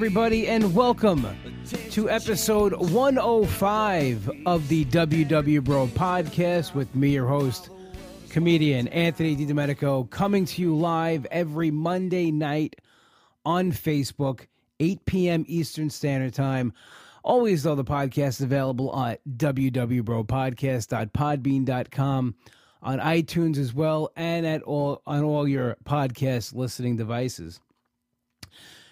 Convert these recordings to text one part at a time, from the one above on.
everybody, and welcome to episode 105 of the WW Bro podcast with me, your host, comedian Anthony DiDomenico, coming to you live every Monday night on Facebook, 8 p.m. Eastern Standard Time. Always, though, the podcast is available at www.bropodcast.podbean.com, on iTunes as well, and at all on all your podcast listening devices.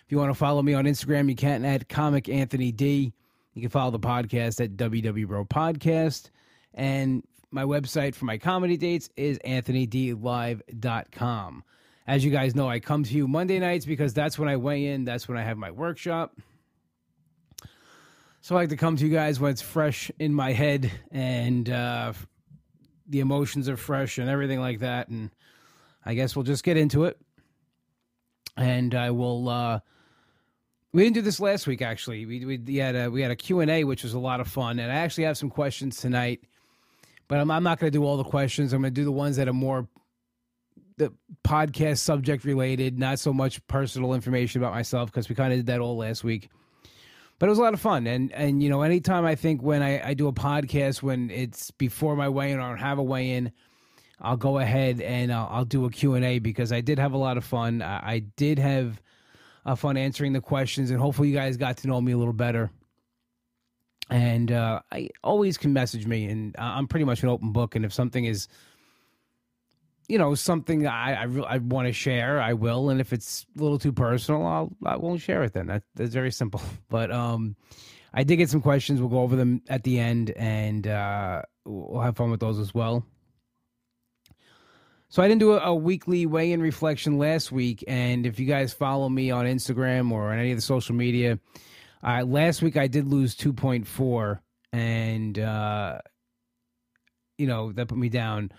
If you want to follow me on Instagram, you can at Comic Anthony D. You can follow the podcast at WW Bro Podcast. And my website for my comedy dates is anthonydlive.com. As you guys know, I come to you Monday nights because that's when I weigh in, that's when I have my workshop. So I like to come to you guys when it's fresh in my head and uh, the emotions are fresh and everything like that. And I guess we'll just get into it. And I will. Uh, we didn't do this last week. Actually, we we had a we had a Q and A, which was a lot of fun. And I actually have some questions tonight, but I'm I'm not going to do all the questions. I'm going to do the ones that are more the podcast subject related, not so much personal information about myself because we kind of did that all last week but it was a lot of fun and and you know anytime i think when i, I do a podcast when it's before my weigh-in or I don't have a weigh-in i'll go ahead and I'll, I'll do a q&a because i did have a lot of fun i, I did have uh, fun answering the questions and hopefully you guys got to know me a little better and uh, i always can message me and i'm pretty much an open book and if something is you know something I I, re- I want to share, I will, and if it's a little too personal, I'll I won't share it. Then that, that's very simple. But um, I did get some questions. We'll go over them at the end, and uh, we'll have fun with those as well. So I didn't do a, a weekly weigh-in reflection last week, and if you guys follow me on Instagram or on any of the social media, uh, last week I did lose two point four, and uh, you know that put me down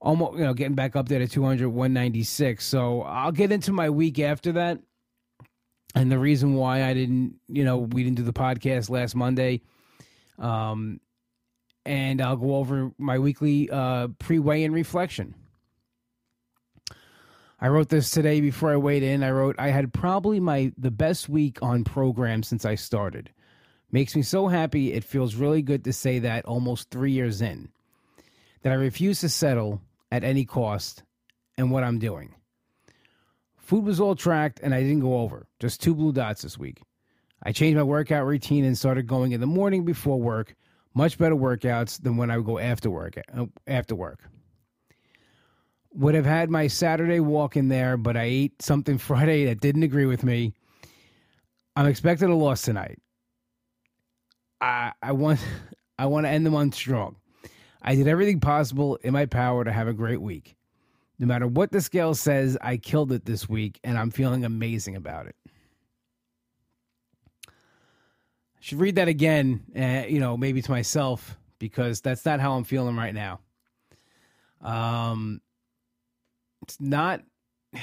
almost you know getting back up there to 200 196 so i'll get into my week after that. And the reason why i didn't you know we didn't do the podcast last monday um and i'll go over my weekly uh pre-weigh-in reflection i wrote this today before i weighed in i wrote i had probably my the best week on program since i started makes me so happy it feels really good to say that almost three years in that I refuse to settle at any cost and what I'm doing. Food was all tracked and I didn't go over, just two blue dots this week. I changed my workout routine and started going in the morning before work, much better workouts than when I would go after work. uh, After work. Would have had my Saturday walk in there, but I ate something Friday that didn't agree with me. I'm expecting a loss tonight. I I want I want to end the month strong. I did everything possible in my power to have a great week. No matter what the scale says, I killed it this week and I'm feeling amazing about it. I should read that again, uh, you know, maybe to myself because that's not how I'm feeling right now. Um, it's not, and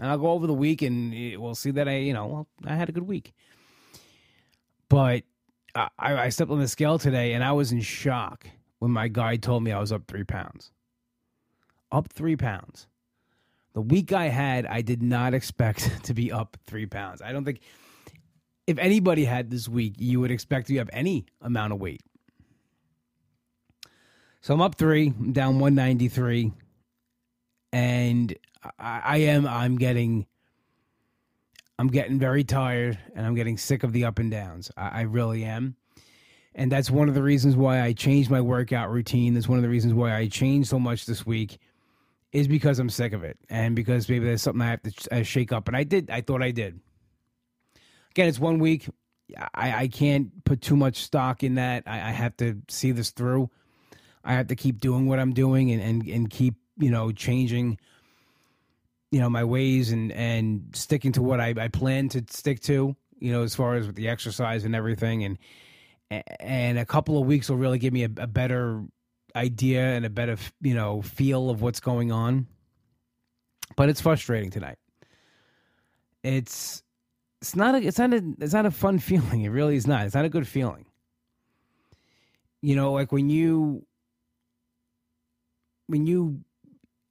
I'll go over the week and we'll see that I, you know, I had a good week. But I, I stepped on the scale today and I was in shock when my guide told me I was up three pounds. Up three pounds. The week I had, I did not expect to be up three pounds. I don't think if anybody had this week, you would expect to have any amount of weight. So I'm up three, I'm down 193. And I, I am, I'm getting, I'm getting very tired and I'm getting sick of the up and downs. I, I really am and that's one of the reasons why I changed my workout routine. That's one of the reasons why I changed so much this week, is because I'm sick of it, and because maybe there's something I have to uh, shake up. And I did. I thought I did. Again, it's one week. I, I can't put too much stock in that. I, I have to see this through. I have to keep doing what I'm doing and, and, and keep you know changing you know my ways and and sticking to what I, I plan to stick to you know as far as with the exercise and everything. And and a couple of weeks will really give me a, a better idea and a better you know feel of what's going on. But it's frustrating tonight. It's it's not a it's not a it's not a fun feeling. It really is not. It's not a good feeling. You know like when you when you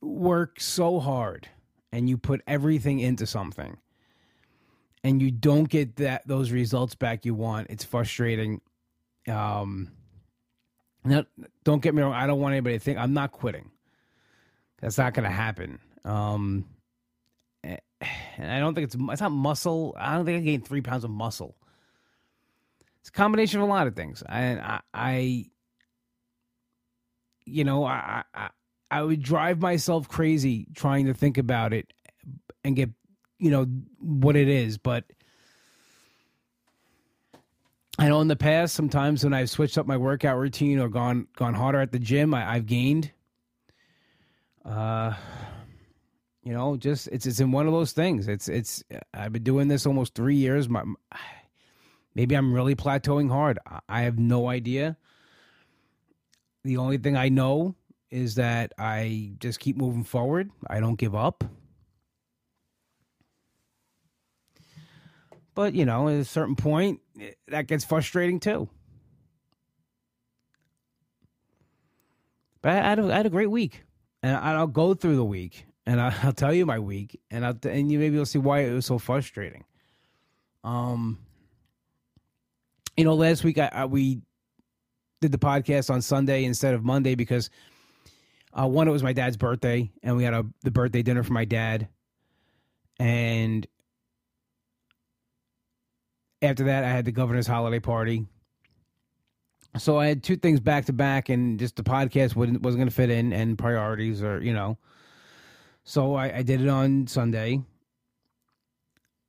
work so hard and you put everything into something and you don't get that those results back you want, it's frustrating. Um, now, don't get me wrong. I don't want anybody to think I'm not quitting. That's not going to happen. Um, and I don't think it's it's not muscle. I don't think I gained three pounds of muscle. It's a combination of a lot of things. And I, I you know, I, I I would drive myself crazy trying to think about it and get you know what it is, but I know in the past sometimes when I've switched up my workout routine or gone gone harder at the gym, I, I've gained. Uh, you know, just it's it's in one of those things. It's it's I've been doing this almost three years. My maybe I'm really plateauing hard. I have no idea. The only thing I know is that I just keep moving forward. I don't give up. But, you know, at a certain point, that gets frustrating too. But I had a, I had a great week. And I'll go through the week and I'll tell you my week and I'll, and you maybe you'll see why it was so frustrating. Um, you know, last week I, I we did the podcast on Sunday instead of Monday because uh, one, it was my dad's birthday, and we had a the birthday dinner for my dad, and after that, I had the governor's holiday party. So I had two things back to back, and just the podcast wasn't wasn't going to fit in, and priorities, or you know. So I, I did it on Sunday,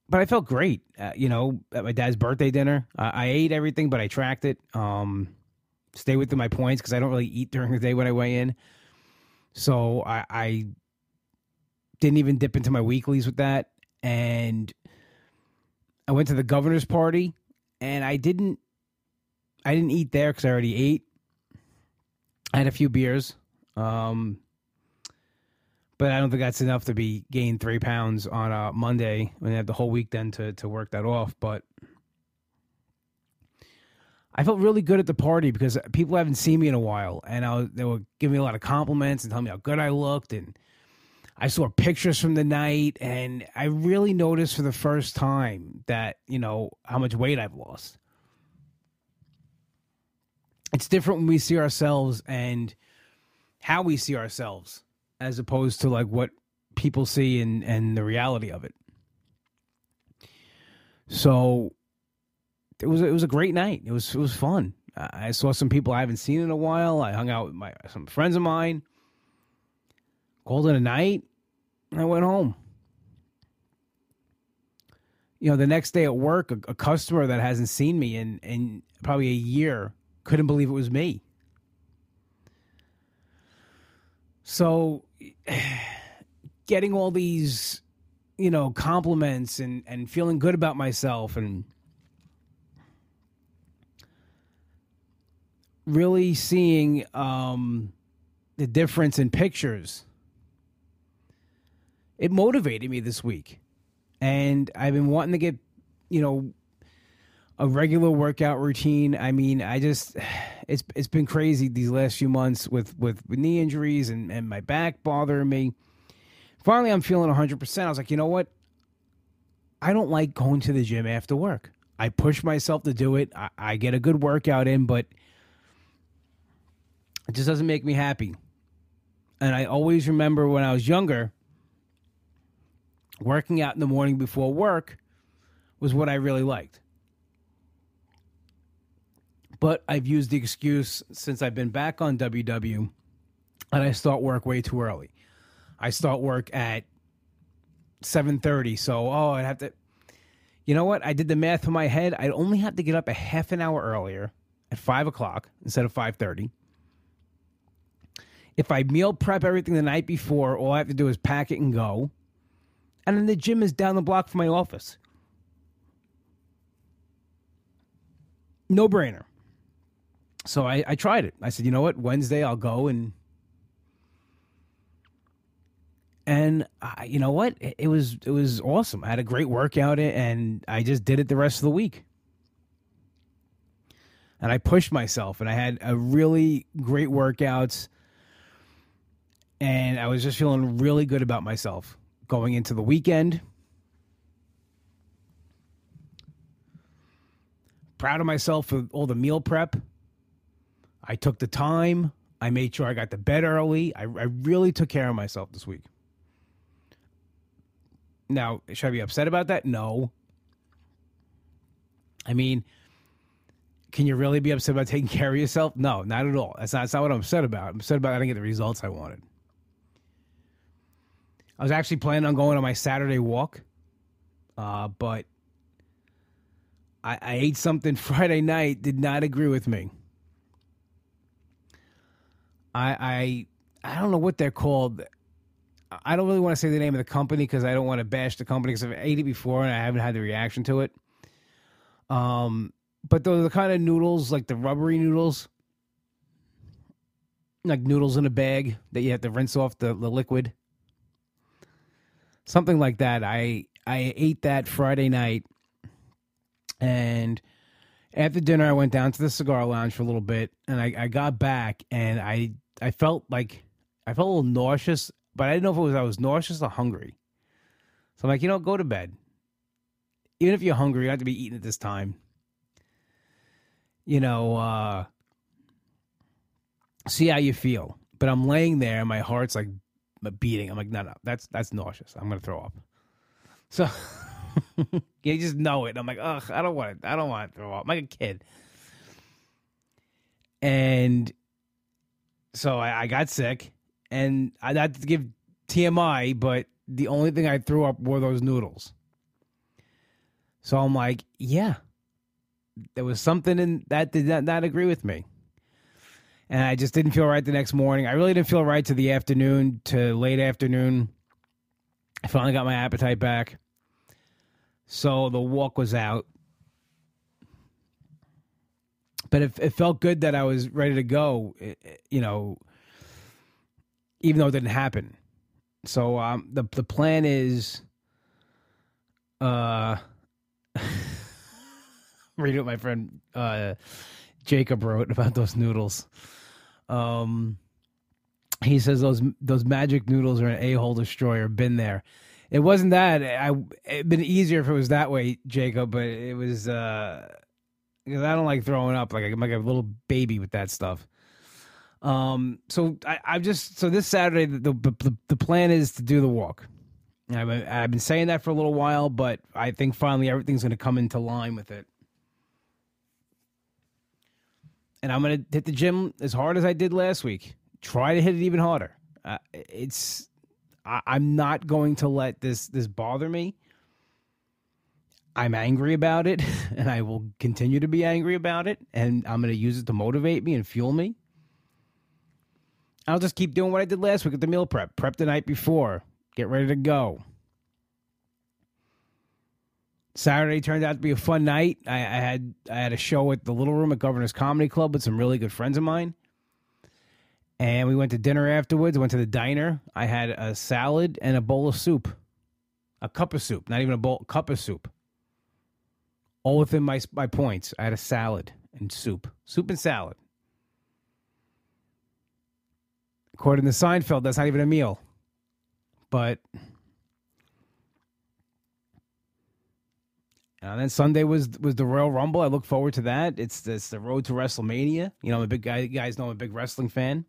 but I felt great. Uh, you know, at my dad's birthday dinner, uh, I ate everything, but I tracked it. Um, stay within my points because I don't really eat during the day when I weigh in. So I, I didn't even dip into my weeklies with that, and I went to the governor's party, and I didn't. I didn't eat there because I already ate. I had a few beers, um, but I don't think that's enough to be gain three pounds on a Monday when you have the whole week then to to work that off. But I felt really good at the party because people haven't seen me in a while, and I was, they were giving me a lot of compliments and telling me how good I looked, and I saw pictures from the night, and I really noticed for the first time that you know how much weight I've lost. It's different when we see ourselves and how we see ourselves, as opposed to like what people see and and the reality of it. So it was it was a great night. It was it was fun. I saw some people I haven't seen in a while. I hung out with my some friends of mine. Called it a night. I went home. You know, the next day at work, a, a customer that hasn't seen me in in probably a year couldn't believe it was me. So, getting all these, you know, compliments and and feeling good about myself and really seeing um, the difference in pictures, it motivated me this week. And I've been wanting to get, you know, a regular workout routine. I mean, I just it's it's been crazy these last few months with with, knee injuries and, and my back bothering me. Finally, I'm feeling 100%. I was like, you know what? I don't like going to the gym after work. I push myself to do it. I, I get a good workout in, but – it just doesn't make me happy. And I always remember when I was younger, working out in the morning before work was what I really liked. But I've used the excuse since I've been back on WW and I start work way too early. I start work at 7:30, so oh, I'd have to You know what? I did the math in my head. I'd only have to get up a half an hour earlier at five o'clock instead of 5:30 if I meal prep everything the night before, all I have to do is pack it and go. And then the gym is down the block from my office. No brainer. So I, I tried it. I said, you know what? Wednesday I'll go and and I, you know what? It, it was it was awesome. I had a great workout and I just did it the rest of the week. And I pushed myself and I had a really great workouts and I was just feeling really good about myself going into the weekend. Proud of myself for all the meal prep. I took the time. I made sure I got to bed early. I, I really took care of myself this week. Now, should I be upset about that? No. I mean, can you really be upset about taking care of yourself? No, not at all. That's not, that's not what I'm upset about. I'm upset about I didn't get the results I wanted. I was actually planning on going on my Saturday walk, uh, but I, I ate something Friday night, did not agree with me. I, I I don't know what they're called. I don't really want to say the name of the company because I don't want to bash the company because I've ate it before and I haven't had the reaction to it. Um, but those are the kind of noodles like the rubbery noodles, like noodles in a bag that you have to rinse off the, the liquid. Something like that. I I ate that Friday night, and after dinner I went down to the cigar lounge for a little bit, and I, I got back and I I felt like I felt a little nauseous, but I didn't know if it was I was nauseous or hungry. So I'm like, you know, go to bed. Even if you're hungry, you don't have to be eating at this time. You know, uh, see how you feel. But I'm laying there, and my heart's like beating. I'm like, no, no, that's that's nauseous. I'm gonna throw up. So you just know it. I'm like, ugh, I don't want it. I don't want to throw up. I'm like a kid. And so I, I got sick, and I had to give TMI, but the only thing I threw up were those noodles. So I'm like, yeah, there was something in that did not, not agree with me. And I just didn't feel right the next morning. I really didn't feel right to the afternoon, to late afternoon. I finally got my appetite back. So the walk was out. But it, it felt good that I was ready to go, you know, even though it didn't happen. So um, the the plan is uh read what my friend uh Jacob wrote about those noodles. Um he says those those magic noodles are an a-hole destroyer. Been there. It wasn't that. I it'd been easier if it was that way, Jacob, but it was uh because I don't like throwing up like I'm like a little baby with that stuff. Um, so I, I've just so this Saturday the, the the plan is to do the walk. I've been saying that for a little while, but I think finally everything's going to come into line with it. And I'm going to hit the gym as hard as I did last week. Try to hit it even harder. Uh, it's I, I'm not going to let this this bother me. I'm angry about it, and I will continue to be angry about it, and I'm going to use it to motivate me and fuel me. I'll just keep doing what I did last week at the meal prep. Prep the night before. Get ready to go. Saturday turned out to be a fun night. I, I, had I had a show at the Little Room at Governor's Comedy Club with some really good friends of mine. And we went to dinner afterwards. Went to the diner. I had a salad and a bowl of soup. A cup of soup, not even a bowl, cup of soup. All within my my points. I had a salad and soup. Soup and salad. According to Seinfeld, that's not even a meal. But and then Sunday was was the Royal Rumble. I look forward to that. It's this the road to WrestleMania. You know, I'm a big guy. You guys know I'm a big wrestling fan.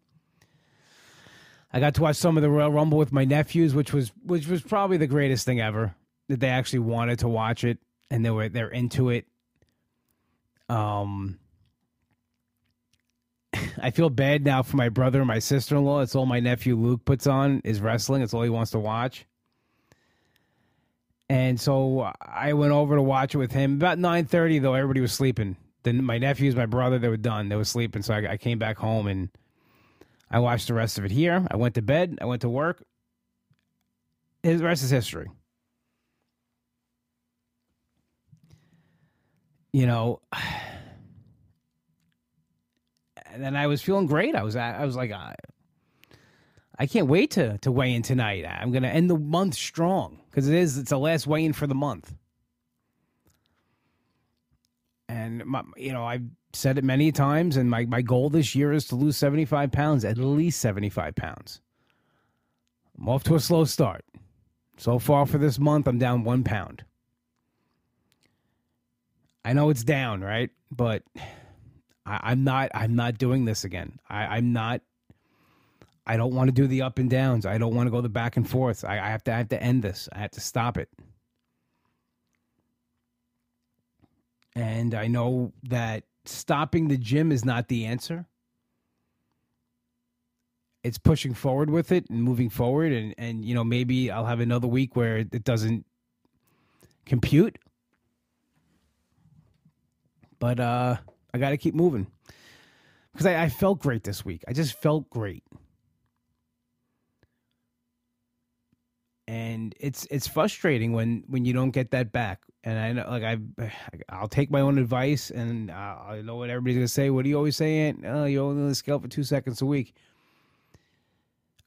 I got to watch some of the Royal Rumble with my nephews, which was which was probably the greatest thing ever. That they actually wanted to watch it and they were they're into it. Um, I feel bad now for my brother and my sister in law. It's all my nephew Luke puts on is wrestling. It's all he wants to watch. And so I went over to watch it with him. About nine thirty, though, everybody was sleeping. Then my nephews, my brother, they were done. They were sleeping. So I, I came back home and I watched the rest of it here. I went to bed. I went to work. His rest is history. You know, and then I was feeling great. I was I was like I can't wait to to weigh in tonight. I'm going to end the month strong because it is it's the last weigh in for the month. And my, you know, I've said it many times, and my, my goal this year is to lose 75 pounds, at least 75 pounds. I'm off to a slow start. So far for this month, I'm down one pound. I know it's down, right? But I, am not. I'm not doing this again. I, I'm not. I don't want to do the up and downs. I don't want to go the back and forth. I, I have to. I have to end this. I have to stop it. And I know that stopping the gym is not the answer. It's pushing forward with it and moving forward, and and you know maybe I'll have another week where it doesn't compute. But uh I got to keep moving because I, I felt great this week. I just felt great. And it's it's frustrating when when you don't get that back. And I know, like I, I'll take my own advice, and I know what everybody's gonna say. What do you always say? Aunt? Oh, you only scale for two seconds a week.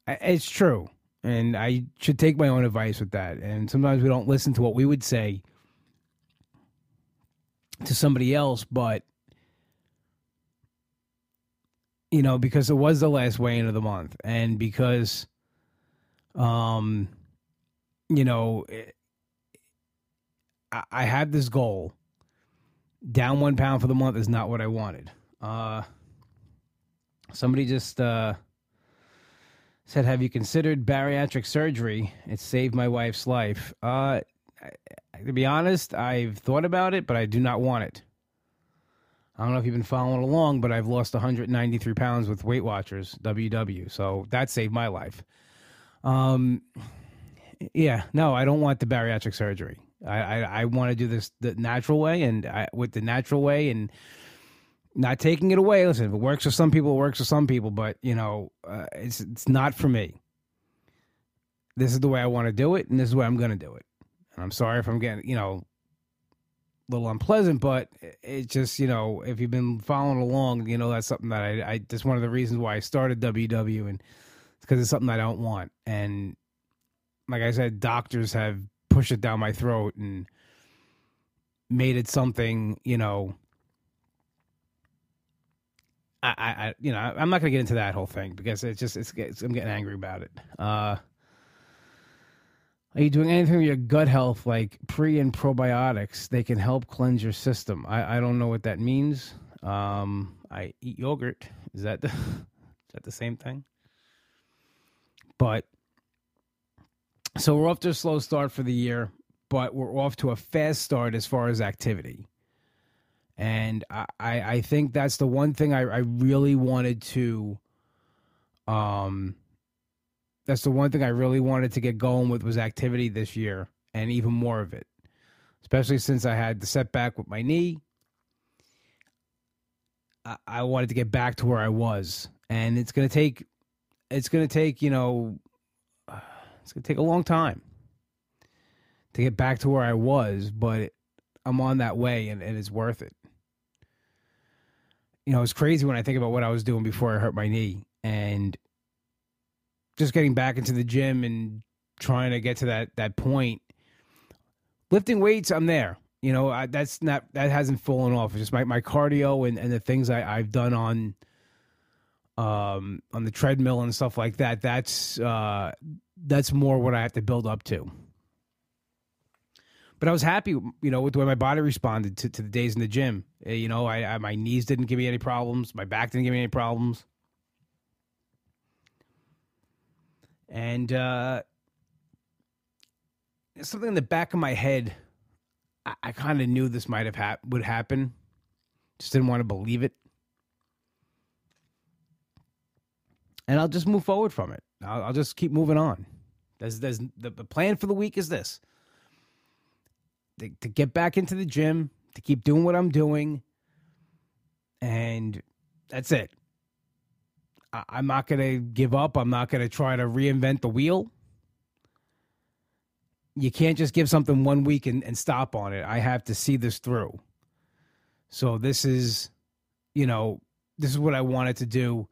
It's true, and I should take my own advice with that. And sometimes we don't listen to what we would say to somebody else, but you know, because it was the last weigh-in of the month, and because, um, you know, I, I had this goal. Down one pound for the month is not what I wanted. Uh, somebody just uh, said, "Have you considered bariatric surgery? It saved my wife's life." Uh, to be honest, I've thought about it, but I do not want it. I don't know if you've been following along, but I've lost 193 pounds with Weight Watchers WW, so that saved my life. Um, yeah, no, I don't want the bariatric surgery. I I, I want to do this the natural way, and I, with the natural way, and not taking it away. Listen, if it works for some people, it works for some people, but you know, uh, it's it's not for me. This is the way I want to do it, and this is the way I'm going to do it. And I'm sorry if I'm getting you know a little unpleasant, but it just, you know, if you've been following along, you know, that's something that I, I that's one of the reasons why I started WW and because it's something I don't want. And like I said, doctors have pushed it down my throat and made it something, you know, I, I, you know, I'm not going to get into that whole thing because it's just, it's, it's, I'm getting angry about it. Uh, are you doing anything with your gut health, like pre and probiotics? They can help cleanse your system. I, I don't know what that means. Um, I eat yogurt. Is that the, is that the same thing? But so we're off to a slow start for the year, but we're off to a fast start as far as activity. And I, I, think that's the one thing I, I really wanted to um that's the one thing I really wanted to get going with was activity this year and even more of it. Especially since I had the setback with my knee. I, I wanted to get back to where I was. And it's gonna take it's gonna take, you know it's gonna take a long time to get back to where I was, but I'm on that way and, and it's worth it. You know, it's crazy when I think about what I was doing before I hurt my knee and just getting back into the gym and trying to get to that that point. Lifting weights, I'm there. You know, I, that's not that hasn't fallen off. It's just my, my cardio and, and the things I, I've done on um on the treadmill and stuff like that. That's uh that's more what I have to build up to. But I was happy, you know, with the way my body responded to, to the days in the gym. Eh, you know, I, I my knees didn't give me any problems, my back didn't give me any problems. and uh, something in the back of my head. I, I kind of knew this might have hap- would happen. Just didn't want to believe it, and I'll just move forward from it. I'll, I'll just keep moving on. There's, there's the, the plan for the week is this: to, to get back into the gym, to keep doing what I'm doing, and that's it. I'm not going to give up. I'm not going to try to reinvent the wheel. You can't just give something one week and, and stop on it. I have to see this through. So this is, you know, this is what I wanted to do.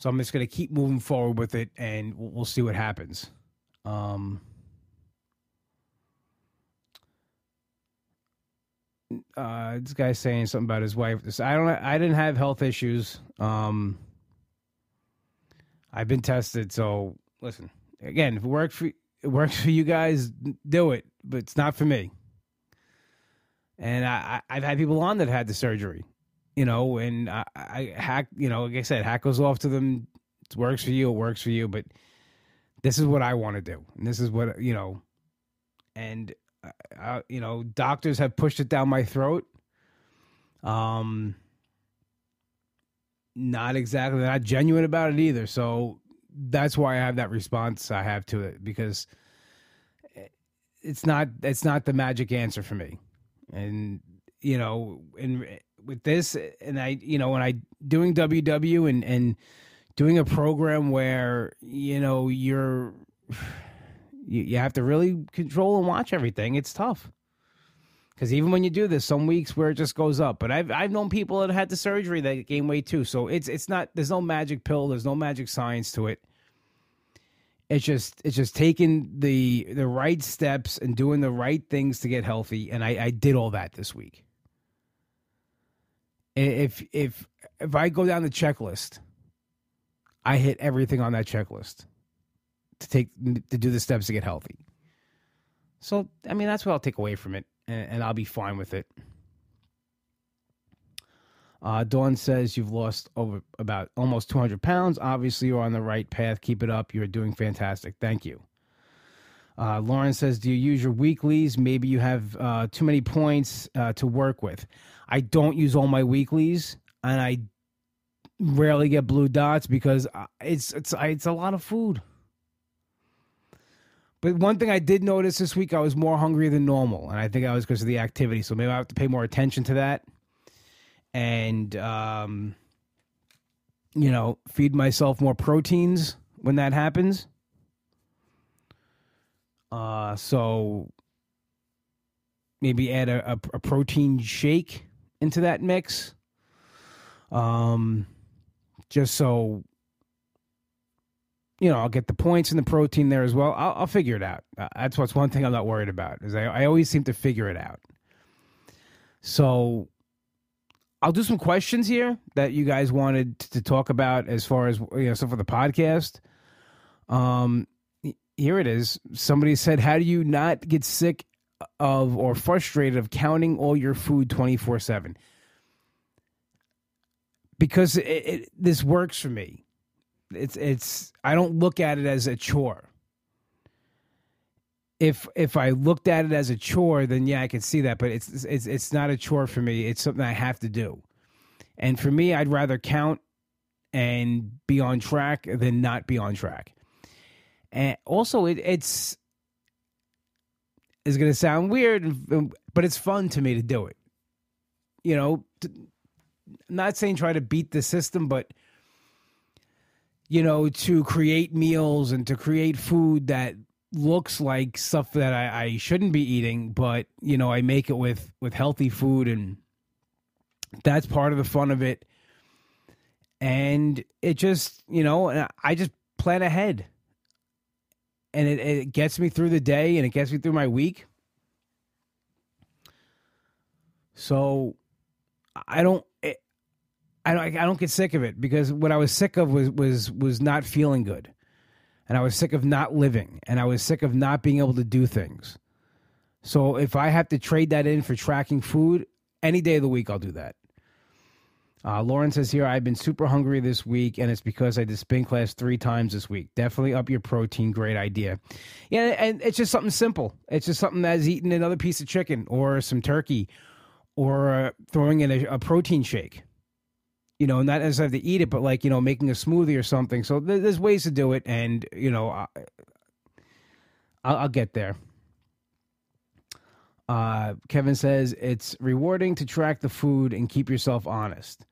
So I'm just going to keep moving forward with it, and we'll, we'll see what happens. Um, uh, this guy's saying something about his wife. I don't. I didn't have health issues. Um, I've been tested. So listen, again, if it works for it works for you guys, do it, but it's not for me. And I, I, have had people on that had the surgery, you know, and I, I hack, you know, like I said, hack goes off to them. It works for you, it works for you, but this is what I want to do, and this is what you know, and uh, uh, you know, doctors have pushed it down my throat. Um, not exactly not genuine about it either. So that's why I have that response I have to it because it's not it's not the magic answer for me. And you know, and with this and I you know, when I doing WW and and doing a program where you know you're you, you have to really control and watch everything, it's tough. Because even when you do this, some weeks where it just goes up. But I've I've known people that had the surgery that gain weight too. So it's it's not there's no magic pill. There's no magic science to it. It's just it's just taking the the right steps and doing the right things to get healthy. And I, I did all that this week. If if if I go down the checklist, I hit everything on that checklist to take to do the steps to get healthy. So I mean that's what I'll take away from it and, and I'll be fine with it. Uh, Dawn says you've lost over about almost 200 pounds. Obviously, you're on the right path. Keep it up. You're doing fantastic. Thank you. Uh, Lauren says, Do you use your weeklies? Maybe you have uh, too many points uh, to work with. I don't use all my weeklies, and I rarely get blue dots because uh, it's it's it's a lot of food. But one thing I did notice this week, I was more hungry than normal, and I think I was because of the activity. So maybe I have to pay more attention to that, and um, you know, feed myself more proteins when that happens. Uh, so maybe add a, a, a protein shake into that mix. Um, just so you know, I'll get the points and the protein there as well. I'll, I'll figure it out. Uh, that's what's one thing I'm not worried about is I, I always seem to figure it out. So I'll do some questions here that you guys wanted to talk about as far as you know, stuff for the podcast. Um, here it is. Somebody said, "How do you not get sick of or frustrated of counting all your food twenty four 7 Because it, it, this works for me it's it's I don't look at it as a chore. If if I looked at it as a chore, then yeah, I could see that. But it's it's it's not a chore for me. It's something I have to do. And for me, I'd rather count and be on track than not be on track. And also, it, it's is going to sound weird, but it's fun to me to do it. You know, not saying try to beat the system, but you know, to create meals and to create food that looks like stuff that I, I shouldn't be eating, but you know, I make it with with healthy food, and that's part of the fun of it. And it just, you know, I just plan ahead, and it, it gets me through the day, and it gets me through my week. So I don't I don't, I don't get sick of it because what I was sick of was was was not feeling good, and I was sick of not living, and I was sick of not being able to do things. So if I have to trade that in for tracking food, any day of the week I'll do that. Uh, Lauren says here, I've been super hungry this week, and it's because I did spin class three times this week. Definitely up your protein. Great idea. Yeah, and it's just something simple. It's just something that's eating another piece of chicken or some turkey or uh, throwing in a, a protein shake you know, not as have to eat it, but like you know, making a smoothie or something. So there's ways to do it, and you know, I, I'll, I'll get there. Uh, Kevin says it's rewarding to track the food and keep yourself honest.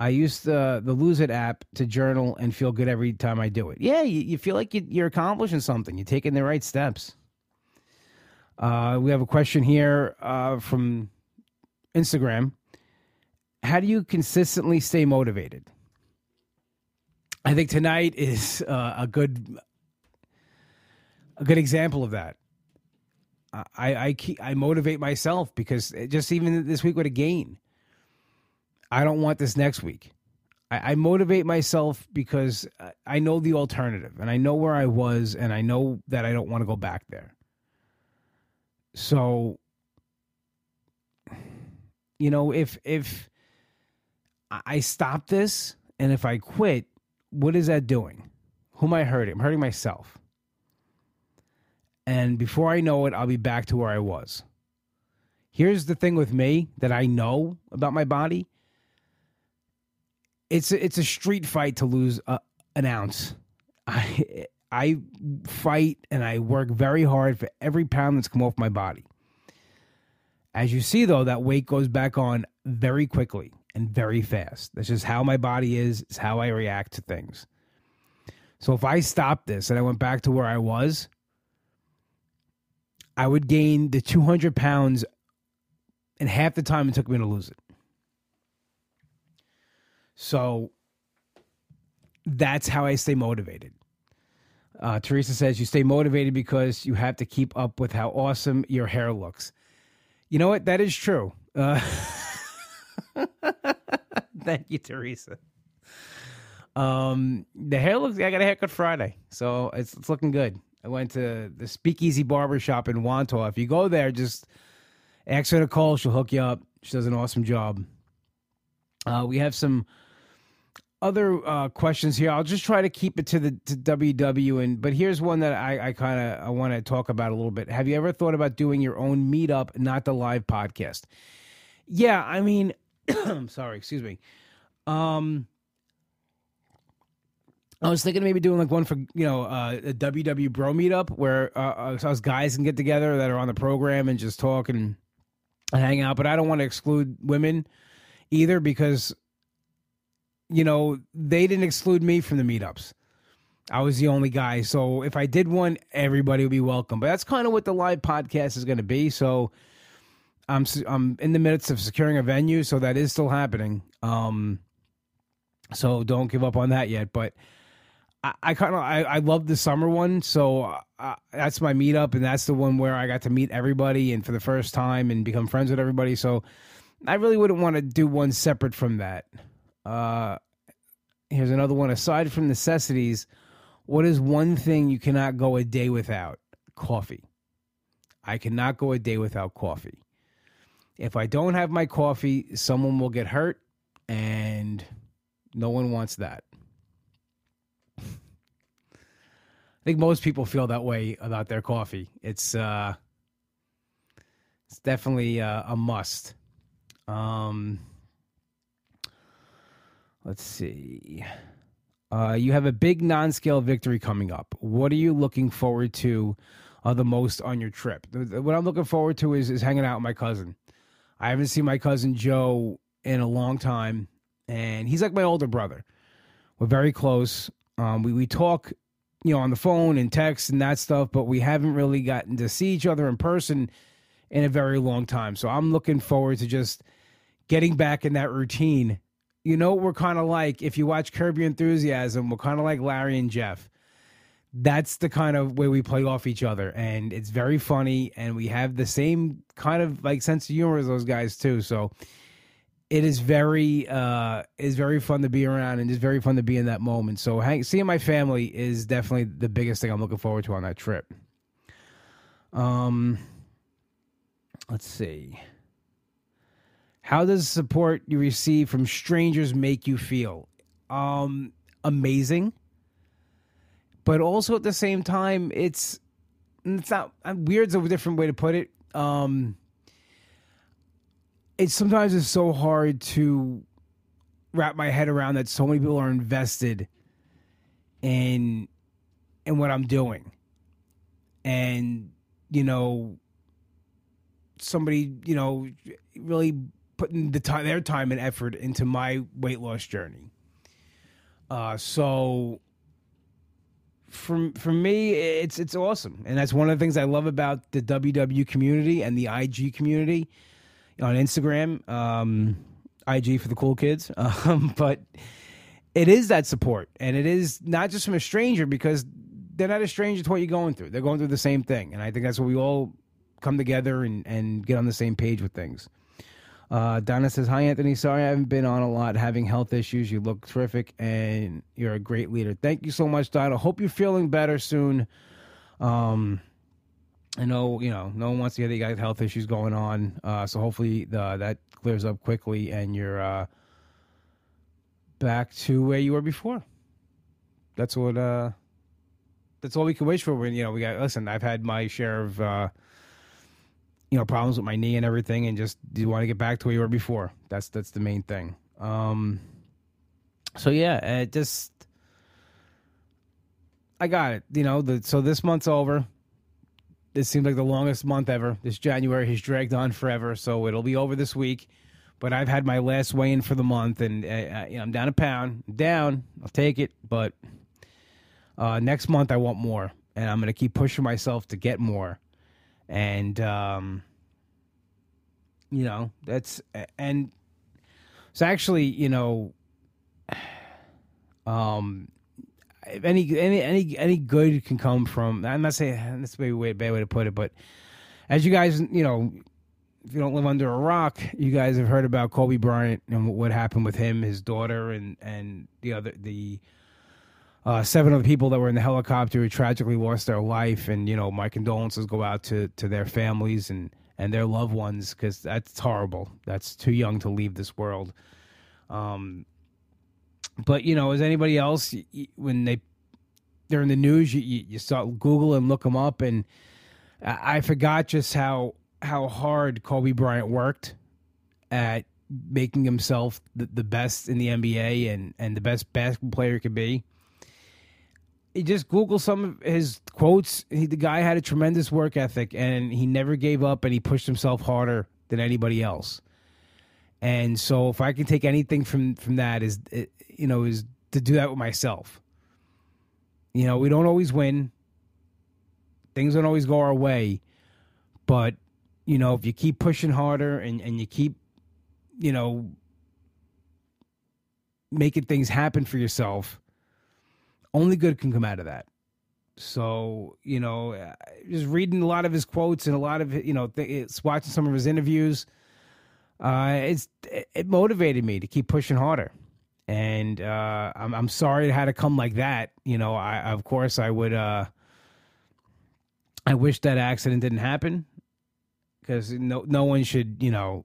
I use the the Lose It app to journal and feel good every time I do it. Yeah, you, you feel like you, are accomplishing something. You're taking the right steps. Uh, we have a question here uh, from Instagram how do you consistently stay motivated? I think tonight is uh, a good a good example of that. I I keep, I motivate myself because just even this week with a gain, I don't want this next week. I, I motivate myself because I- I know the alternative and I know where I was and I know that I don't want to go back there. So, you know, if if I- I stop this and if I quit, what is that doing? Who am I hurting? I'm hurting myself. And before I know it, I'll be back to where I was. Here's the thing with me that I know about my body. It's a, it's a street fight to lose a, an ounce. I I fight and I work very hard for every pound that's come off my body. As you see though, that weight goes back on very quickly and very fast. That's just how my body is, it's how I react to things. So if I stopped this and I went back to where I was, I would gain the 200 pounds in half the time it took me to lose it. So that's how I stay motivated. Uh, Teresa says you stay motivated because you have to keep up with how awesome your hair looks. You know what? That is true. Uh, thank you, Teresa. Um, the hair looks. I got a haircut Friday, so it's, it's looking good. I went to the Speakeasy Barber Shop in Wantagh. If you go there, just ask her to call. She'll hook you up. She does an awesome job. Uh, we have some other uh, questions here. I'll just try to keep it to the to WW. And but here's one that I, I kind of I want to talk about a little bit. Have you ever thought about doing your own meetup, not the live podcast? Yeah, I mean, sorry, excuse me. Um, I was thinking maybe doing like one for you know uh, a WW Bro meetup where uh, uh, us guys can get together that are on the program and just talk and hang out. But I don't want to exclude women either because you know they didn't exclude me from the meetups. I was the only guy, so if I did one, everybody would be welcome. But that's kind of what the live podcast is going to be. So I'm I'm in the midst of securing a venue, so that is still happening. Um, so don't give up on that yet, but. I, kind of I, I love the summer one, so that's my meetup, and that's the one where I got to meet everybody and for the first time and become friends with everybody. So I really wouldn't want to do one separate from that. Uh, here's another one. Aside from necessities, what is one thing you cannot go a day without? Coffee. I cannot go a day without coffee. If I don't have my coffee, someone will get hurt, and no one wants that. I think most people feel that way about their coffee. It's uh, it's definitely uh, a must. Um, let's see. Uh, you have a big non-scale victory coming up. What are you looking forward to uh, the most on your trip? What I'm looking forward to is is hanging out with my cousin. I haven't seen my cousin Joe in a long time, and he's like my older brother. We're very close. Um, we we talk, you know, on the phone and text and that stuff, but we haven't really gotten to see each other in person in a very long time. So I'm looking forward to just getting back in that routine. You know, we're kind of like if you watch Curb Your Enthusiasm, we're kind of like Larry and Jeff. That's the kind of way we play off each other, and it's very funny, and we have the same kind of like sense of humor as those guys too. So it is very uh is very fun to be around and it's very fun to be in that moment so hang, seeing my family is definitely the biggest thing i'm looking forward to on that trip um let's see how does support you receive from strangers make you feel? Um amazing. But also at the same time it's it's not weird's a different way to put it. Um it's sometimes it's so hard to wrap my head around that so many people are invested in in what I'm doing. And you know somebody, you know, really putting the time their time and effort into my weight loss journey. Uh so for for me it's it's awesome. And that's one of the things I love about the WW community and the IG community on Instagram, um, IG for the cool kids. Um, but it is that support, and it is not just from a stranger because they're not a stranger to what you're going through. They're going through the same thing, and I think that's what we all come together and and get on the same page with things. Uh, Donna says, Hi, Anthony. Sorry I haven't been on a lot, having health issues. You look terrific and you're a great leader. Thank you so much, Donna. Hope you're feeling better soon. Um, I know, you know, no one wants to hear that you got health issues going on. Uh, so hopefully the, that clears up quickly and you're uh, back to where you were before. That's what, uh, that's all we can wish for. When, you know, we got, listen, I've had my share of, uh, you know problems with my knee and everything and just do you want to get back to where you were before? That's that's the main thing. Um so yeah it just i got it you know the so this month's over. This seems like the longest month ever. This january has dragged on forever so it'll be over this week. But i've had my last weigh in for the month and uh, you know, i'm down a pound down i'll take it but uh, next month i want more and i'm going to keep pushing myself to get more and um, you know that's and it's actually you know um any any any any good can come from i'm not saying that's maybe a bad way to put it but as you guys you know if you don't live under a rock you guys have heard about kobe bryant and what happened with him his daughter and and the other the uh, seven other people that were in the helicopter who tragically lost their life, and you know my condolences go out to to their families and and their loved ones because that's horrible. That's too young to leave this world. Um, but you know, as anybody else, when they they're in the news, you, you, start Google and look them up, and I, I forgot just how how hard Kobe Bryant worked at making himself the, the best in the NBA and and the best basketball player he could be you just Google some of his quotes. He, the guy had a tremendous work ethic, and he never gave up, and he pushed himself harder than anybody else. And so, if I can take anything from from that, is eh, you know, is to do that with myself. You know, we don't always win. Things don't always go our way, but you know, if you keep pushing harder and and you keep, you know, making things happen for yourself only good can come out of that. So you know, uh, just reading a lot of his quotes and a lot of you know, it's watching some of his interviews. Uh, it's it motivated me to keep pushing harder, and uh, I'm I'm sorry it had to come like that. You know, I of course I would. Uh, I wish that accident didn't happen because no no one should you know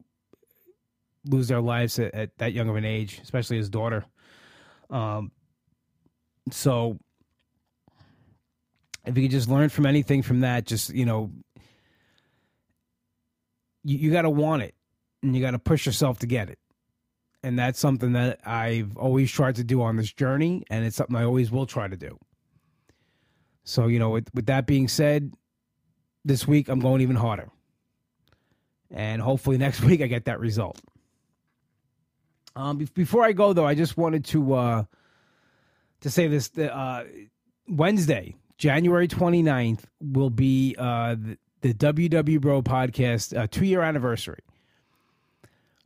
lose their lives at, at, that young of an age, especially his daughter. Um, so if you could just learn from anything from that, just you know, you, you got to want it and you got to push yourself to get it. And that's something that I've always tried to do on this journey, and it's something I always will try to do. So, you know, with, with that being said, this week I'm going even harder. And hopefully next week I get that result. Um, before I go, though, I just wanted to uh, to say this uh, Wednesday, January 29th, will be uh, the, the WW Bro podcast uh, two year anniversary.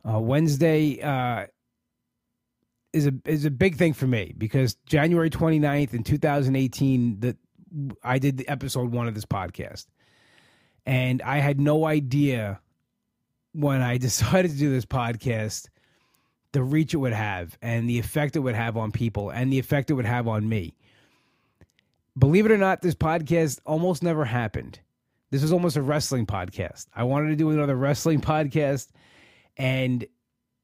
Uh, Wednesday uh, is a is a big thing for me because January 29th in 2018 that I did the episode one of this podcast. And I had no idea when I decided to do this podcast the reach it would have and the effect it would have on people and the effect it would have on me. Believe it or not, this podcast almost never happened. This was almost a wrestling podcast. I wanted to do another wrestling podcast, and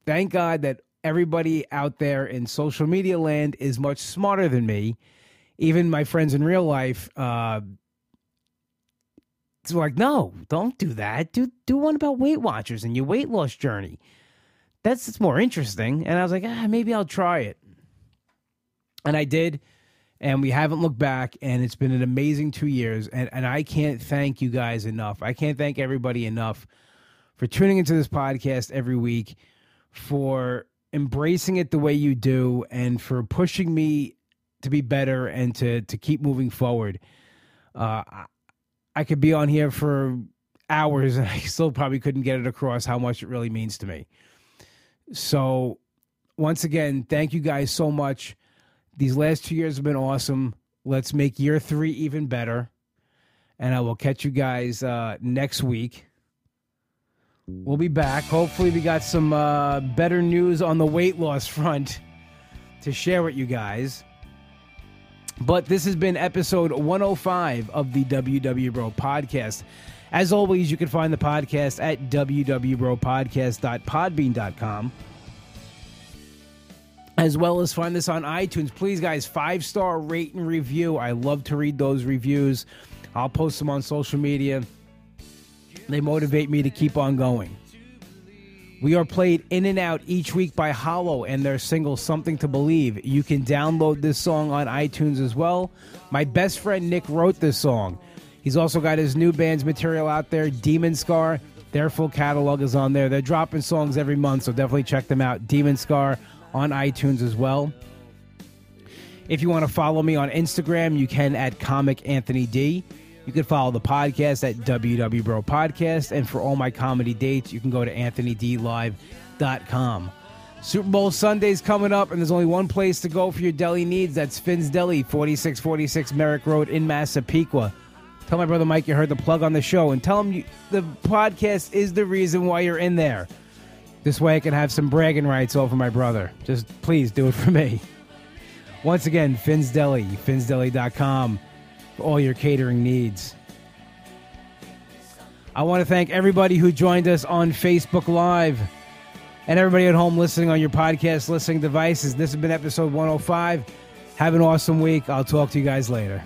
thank God that everybody out there in social media land is much smarter than me. Even my friends in real life, uh, it's like, no, don't do that. Do do one about Weight Watchers and your weight loss journey that's it's more interesting. And I was like, ah, maybe I'll try it. And I did, and we haven't looked back, and it's been an amazing two years. And and I can't thank you guys enough. I can't thank everybody enough for tuning into this podcast every week, for embracing it the way you do, and for pushing me to be better and to to keep moving forward. Uh, I could be on here for hours, and I still probably couldn't get it across how much it really means to me. So, once again, thank you guys so much. These last two years have been awesome. Let's make year three even better. And I will catch you guys uh, next week we'll be back. Hopefully, we got some uh, better news on the weight loss front to share with you guys. But this has been episode 105 of the WW Bro podcast. As always, you can find the podcast at www.bropodcast.podbean.com. As well as find this on iTunes. Please, guys, five star rate and review. I love to read those reviews. I'll post them on social media. They motivate me to keep on going. We are played in and out each week by Hollow and their single Something to Believe. You can download this song on iTunes as well. My best friend Nick wrote this song. He's also got his new band's material out there, Demon Scar. Their full catalog is on there. They're dropping songs every month, so definitely check them out. Demon Scar on iTunes as well. If you want to follow me on Instagram, you can at Comic Anthony D. You can follow the podcast at WW Bro Podcast. And for all my comedy dates, you can go to AnthonyDLive.com. Super Bowl Sunday's coming up, and there's only one place to go for your deli needs. That's Finn's Deli, 4646 Merrick Road in Massapequa. Tell my brother Mike you heard the plug on the show, and tell him you, the podcast is the reason why you're in there. This way I can have some bragging rights over my brother. Just please do it for me. Once again, Finn's Deli, finnsdeli.com for all your catering needs. I want to thank everybody who joined us on Facebook Live and everybody at home listening on your podcast listening devices. This has been episode 105. Have an awesome week. I'll talk to you guys later.